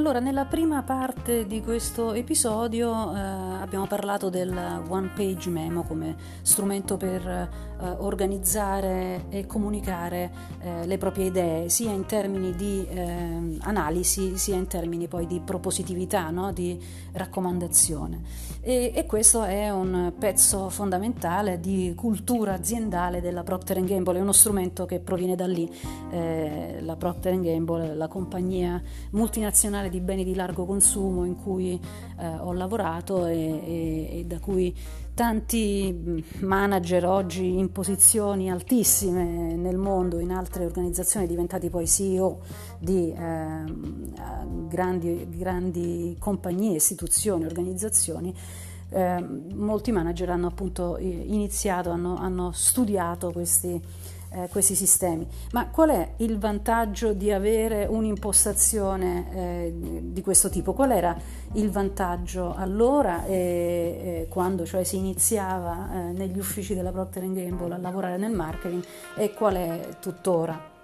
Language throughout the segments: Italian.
Allora, nella prima parte di questo episodio eh, abbiamo parlato del one page memo come strumento per eh, organizzare e comunicare eh, le proprie idee, sia in termini di ehm, analisi, sia in termini poi di propositività, no? di raccomandazione. E, e, questo è un pezzo fondamentale di cultura aziendale della Procter Gamble, è uno strumento che proviene da lì. Eh, la Procter Gamble, la compagnia multinazionale multinazionale di beni di largo consumo in cui eh, ho lavorato e, e, e, da cui tanti manager oggi in posizioni altissime nel mondo, in altre organizzazioni, diventati poi CEO di eh, grandi, grandi compagnie, istituzioni, organizzazioni, eh, molti manager hanno appunto iniziato, hanno, hanno studiato questi eh, questi sistemi. Ma qual è il vantaggio di avere un'impostazione eh, di questo tipo? Qual era il vantaggio allora, eh, quando cioè, si iniziava eh, negli uffici della Procter Gamble a lavorare nel marketing e qual è tuttora?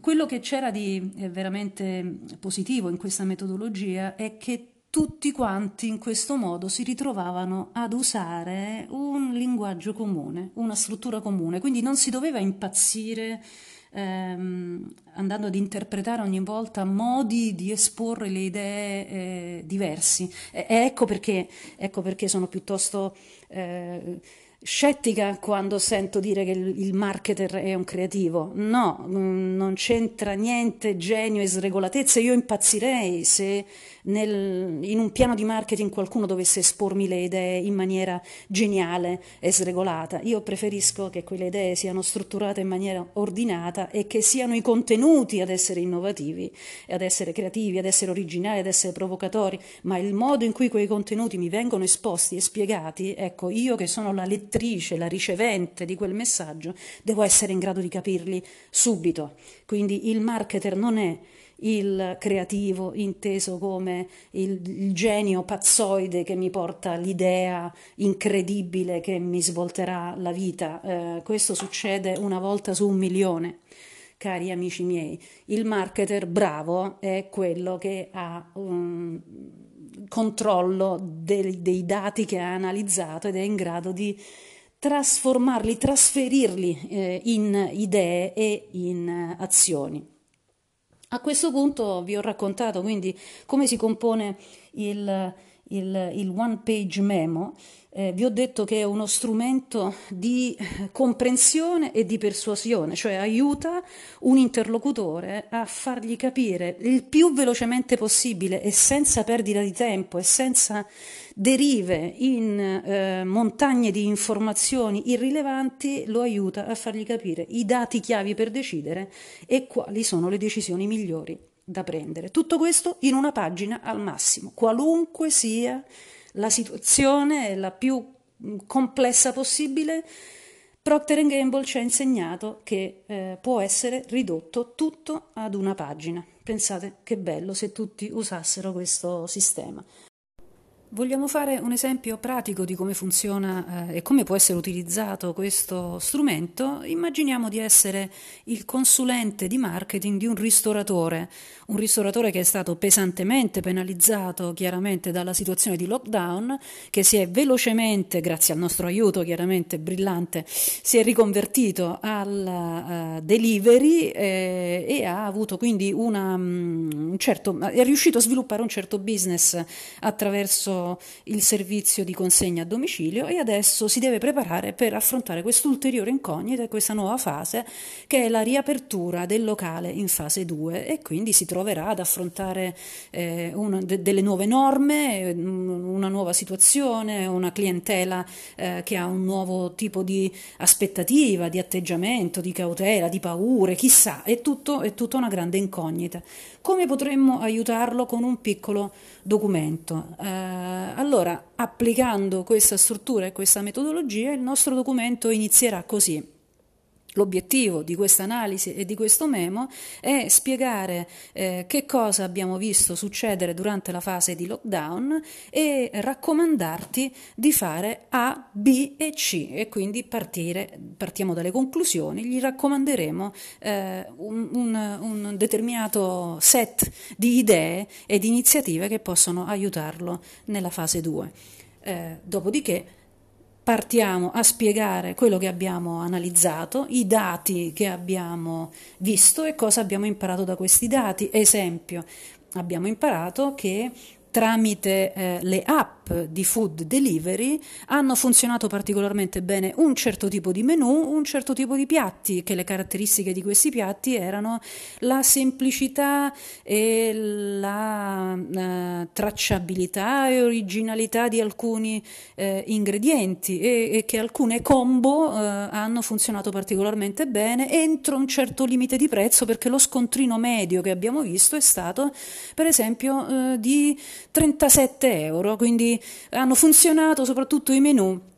Quello che c'era di eh, veramente positivo in questa metodologia è che tutti quanti in questo modo si ritrovavano ad usare un linguaggio comune, una struttura comune, quindi non si doveva impazzire ehm, andando ad interpretare ogni volta modi di esporre le idee eh, diversi. E, ecco, perché, ecco perché sono piuttosto... Eh, scettica quando sento dire che il marketer è un creativo. No, mm, non c'entra niente genio e sregolatezza. Io impazzirei se nel, in un piano di marketing qualcuno dovesse espormi le idee in maniera geniale e sregolata. Io preferisco che quelle idee siano strutturate in maniera ordinata e che siano i contenuti ad essere innovativi, ad essere creativi, ad essere originali, ad essere provocatori, ma il modo in cui quei contenuti mi vengono esposti e spiegati, ecco, io che sono la lettrice, la ricevente di quel messaggio, devo essere in grado di capirli subito. Quindi il marketer non è il creativo inteso come il, il, genio pazzoide che mi porta l'idea incredibile che mi svolterà la vita. Eh, questo succede una volta su un milione. Cari amici miei, il marketer bravo è quello che ha un controllo dei, dei dati che ha analizzato ed è in grado di trasformarli, trasferirli eh, in idee e in eh, azioni. A questo punto vi ho raccontato quindi come si compone il, il, il one page memo eh, vi ho detto che è uno strumento di comprensione e di persuasione, cioè aiuta un interlocutore a fargli capire il più velocemente possibile e senza perdita di tempo e senza derive in eh, montagne di informazioni irrilevanti, lo aiuta a fargli capire i dati chiavi per decidere e quali sono le decisioni migliori da prendere. Tutto questo in una pagina al massimo, qualunque sia la situazione la più complessa possibile, Procter Gamble ci ha insegnato che eh, può essere ridotto tutto ad una pagina. Pensate che bello se tutti usassero questo sistema. Vogliamo fare un esempio pratico di come funziona eh, e come può essere utilizzato questo strumento? Immaginiamo di essere il consulente di marketing di un ristoratore, un ristoratore che è stato pesantemente penalizzato chiaramente dalla situazione di lockdown, che si è velocemente, grazie al nostro aiuto chiaramente brillante, si è riconvertito al uh, delivery eh, e ha avuto quindi una, um, certo, è riuscito a sviluppare un certo business attraverso il servizio di consegna a domicilio e adesso si deve preparare per affrontare quest'ulteriore incognita e questa nuova fase che è la riapertura del locale in fase 2 e quindi si troverà ad affrontare eh, una, de, delle nuove norme, una nuova situazione, una clientela eh, che ha un nuovo tipo di aspettativa, di atteggiamento, di cautela, di paure, chissà, è tutto, è tutta una grande incognita. Come potremmo aiutarlo con un piccolo documento? Eh, allora, applicando questa struttura e questa metodologia, il nostro documento inizierà così. L'obiettivo di questa analisi e di questo memo è spiegare eh, che cosa abbiamo visto succedere durante la fase di lockdown e raccomandarti di fare A, B e C e quindi partire, partiamo dalle conclusioni, gli raccomanderemo eh, un, un, un determinato set di idee e di iniziative che possono aiutarlo nella fase 2. Eh, dopodiché partiamo a spiegare quello che abbiamo analizzato, i dati che abbiamo visto e cosa abbiamo imparato da questi dati. Esempio, abbiamo imparato che tramite eh, le app di food delivery hanno funzionato particolarmente bene un certo tipo di menù, un certo tipo di piatti, che le caratteristiche di questi piatti erano la semplicità e la uh, tracciabilità e originalità di alcuni eh, ingredienti e, e, che alcune combo eh, hanno funzionato particolarmente bene entro un certo limite di prezzo perché lo scontrino medio che abbiamo visto è stato per esempio eh, di 37 euro, quindi hanno funzionato soprattutto i menu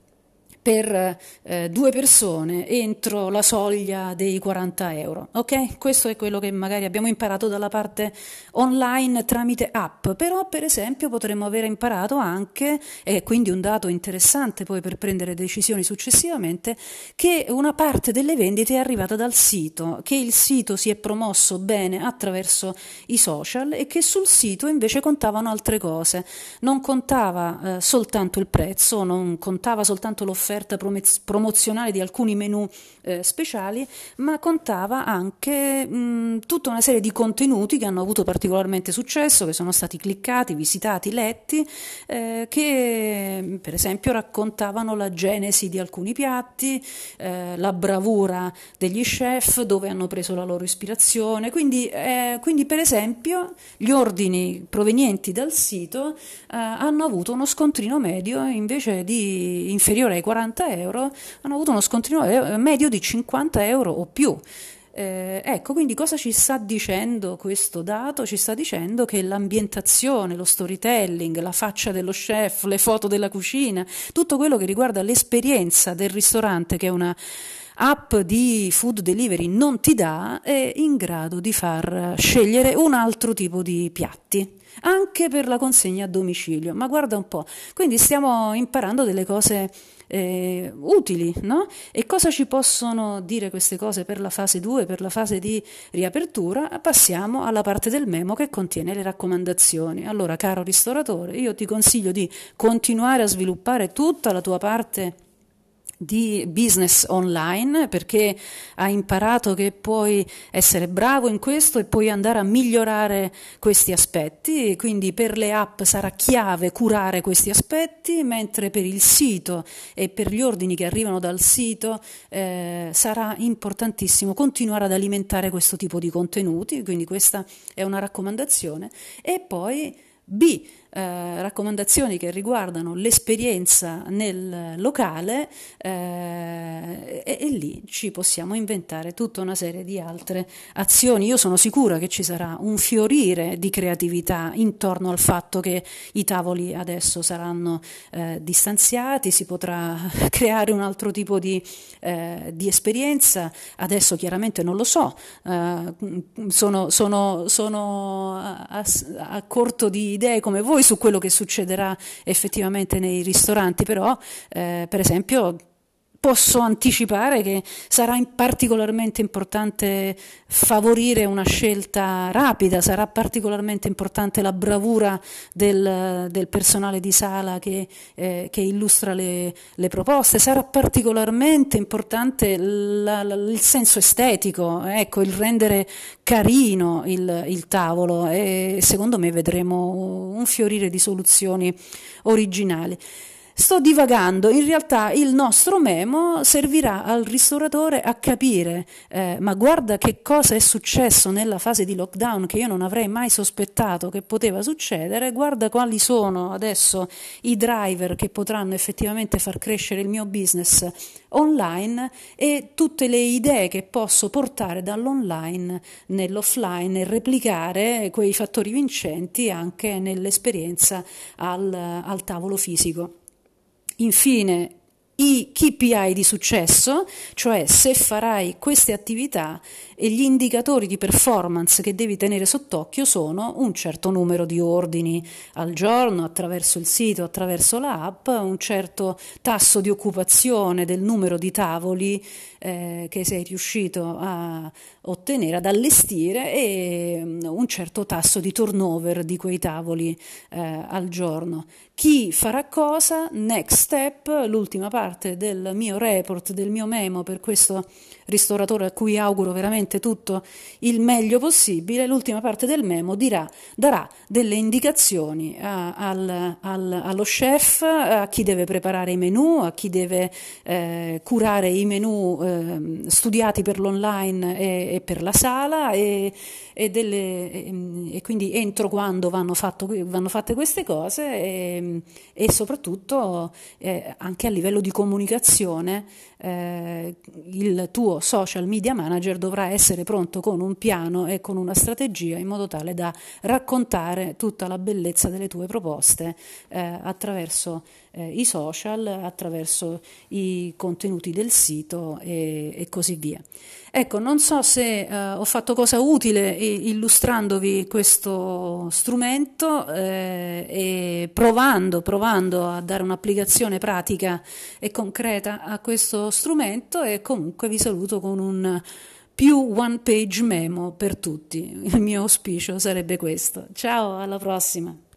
per eh, due persone entro la soglia dei 40 euro. Ok? Questo è quello che magari abbiamo imparato dalla parte online tramite app, però per esempio potremmo aver imparato anche, e quindi un dato interessante poi per prendere decisioni successivamente, che una parte delle vendite è arrivata dal sito, che il sito si è promosso bene attraverso i social e che sul sito invece contavano altre cose. Non contava eh, soltanto il prezzo, non contava soltanto l'offerta offerta promozionale di alcuni menu eh, speciali, ma contava anche mh, tutta una serie di contenuti che hanno avuto particolarmente successo, che sono stati cliccati, visitati, letti, eh, che per esempio raccontavano la genesi di alcuni piatti, eh, la bravura degli chef, dove hanno preso la loro ispirazione. Quindi, eh, quindi per esempio, gli ordini provenienti dal sito eh, hanno avuto uno scontrino medio invece di inferiore ai 40 40 euro hanno avuto uno scontrino eh, medio di 50 euro o più. Eh, ecco, quindi cosa ci sta dicendo questo dato? Ci sta dicendo che l'ambientazione, lo storytelling, la faccia dello chef, le foto della cucina, tutto quello che riguarda l'esperienza del ristorante, che è una app di food delivery non ti dà, è in grado di far scegliere un altro tipo di piatti anche per la consegna a domicilio. Ma guarda un po', quindi stiamo imparando delle cose eh, utili, no? E cosa ci possono dire queste cose per la fase 2, per la fase di riapertura? Passiamo alla parte del memo che contiene le raccomandazioni. Allora, caro ristoratore, io ti consiglio di continuare a sviluppare tutta la tua parte di business online perché hai imparato che puoi essere bravo in questo e puoi andare a migliorare questi aspetti, quindi per le app sarà chiave curare questi aspetti, mentre per il sito e per gli ordini che arrivano dal sito eh, sarà importantissimo continuare ad alimentare questo tipo di contenuti, quindi questa è una raccomandazione. E poi B eh, raccomandazioni che riguardano l'esperienza nel locale eh, e, e, lì ci possiamo inventare tutta una serie di altre azioni. Io sono sicura che ci sarà un fiorire di creatività intorno al fatto che i tavoli adesso saranno eh, distanziati, si potrà creare un altro tipo di, eh, di esperienza. Adesso chiaramente non lo so, eh, sono, sono, sono a, a corto di idee come voi poi su quello che succederà effettivamente nei ristoranti, però eh, per esempio posso anticipare che sarà particolarmente importante favorire una scelta rapida, sarà particolarmente importante la bravura del, del personale di sala che, eh, che illustra le, le, proposte, sarà particolarmente importante la, la, il senso estetico, ecco, il rendere carino il, il tavolo e secondo me vedremo un fiorire di soluzioni originali. Sto divagando, in realtà il nostro memo servirà al ristoratore a capire, eh, ma guarda che cosa è successo nella fase di lockdown che io non avrei mai sospettato che poteva succedere, guarda quali sono adesso i driver che potranno effettivamente far crescere il mio business online e tutte le idee che posso portare dall'online nell'offline e replicare quei fattori vincenti anche nell'esperienza al, al tavolo fisico. Infine, i KPI di successo, cioè se farai queste attività e gli indicatori di performance che devi tenere sott'occhio sono un certo numero di ordini al giorno attraverso il sito, attraverso l'app, un certo tasso di occupazione del numero di tavoli eh, che sei riuscito a ottenere, ad allestire e mm, un certo tasso di turnover di quei tavoli eh, al giorno. Chi farà cosa? Next step, l'ultima parte del mio report, del mio memo per questo ristoratore a cui auguro veramente tutto il meglio possibile, l'ultima parte del memo dirà, darà delle indicazioni a, al, al, allo chef, a chi deve preparare i menù, a chi deve eh, curare i menù eh, studiati per l'online e, e, per la sala e, e, delle, e, quindi entro quando vanno, fatto, vanno fatte queste cose e, soprattutto eh, anche a livello di comunicazione eh, il tuo social media manager dovrà essere pronto con un piano e con una strategia in modo tale da raccontare tutta la bellezza delle tue proposte eh, attraverso eh, i social, attraverso i contenuti del sito e, e così via. Ecco, non so se eh, ho fatto cosa utile illustrandovi questo strumento eh, e provando, provando a dare un'applicazione pratica e concreta a questo strumento e comunque vi saluto con un più one page memo per tutti. Il mio auspicio sarebbe questo. Ciao, alla prossima.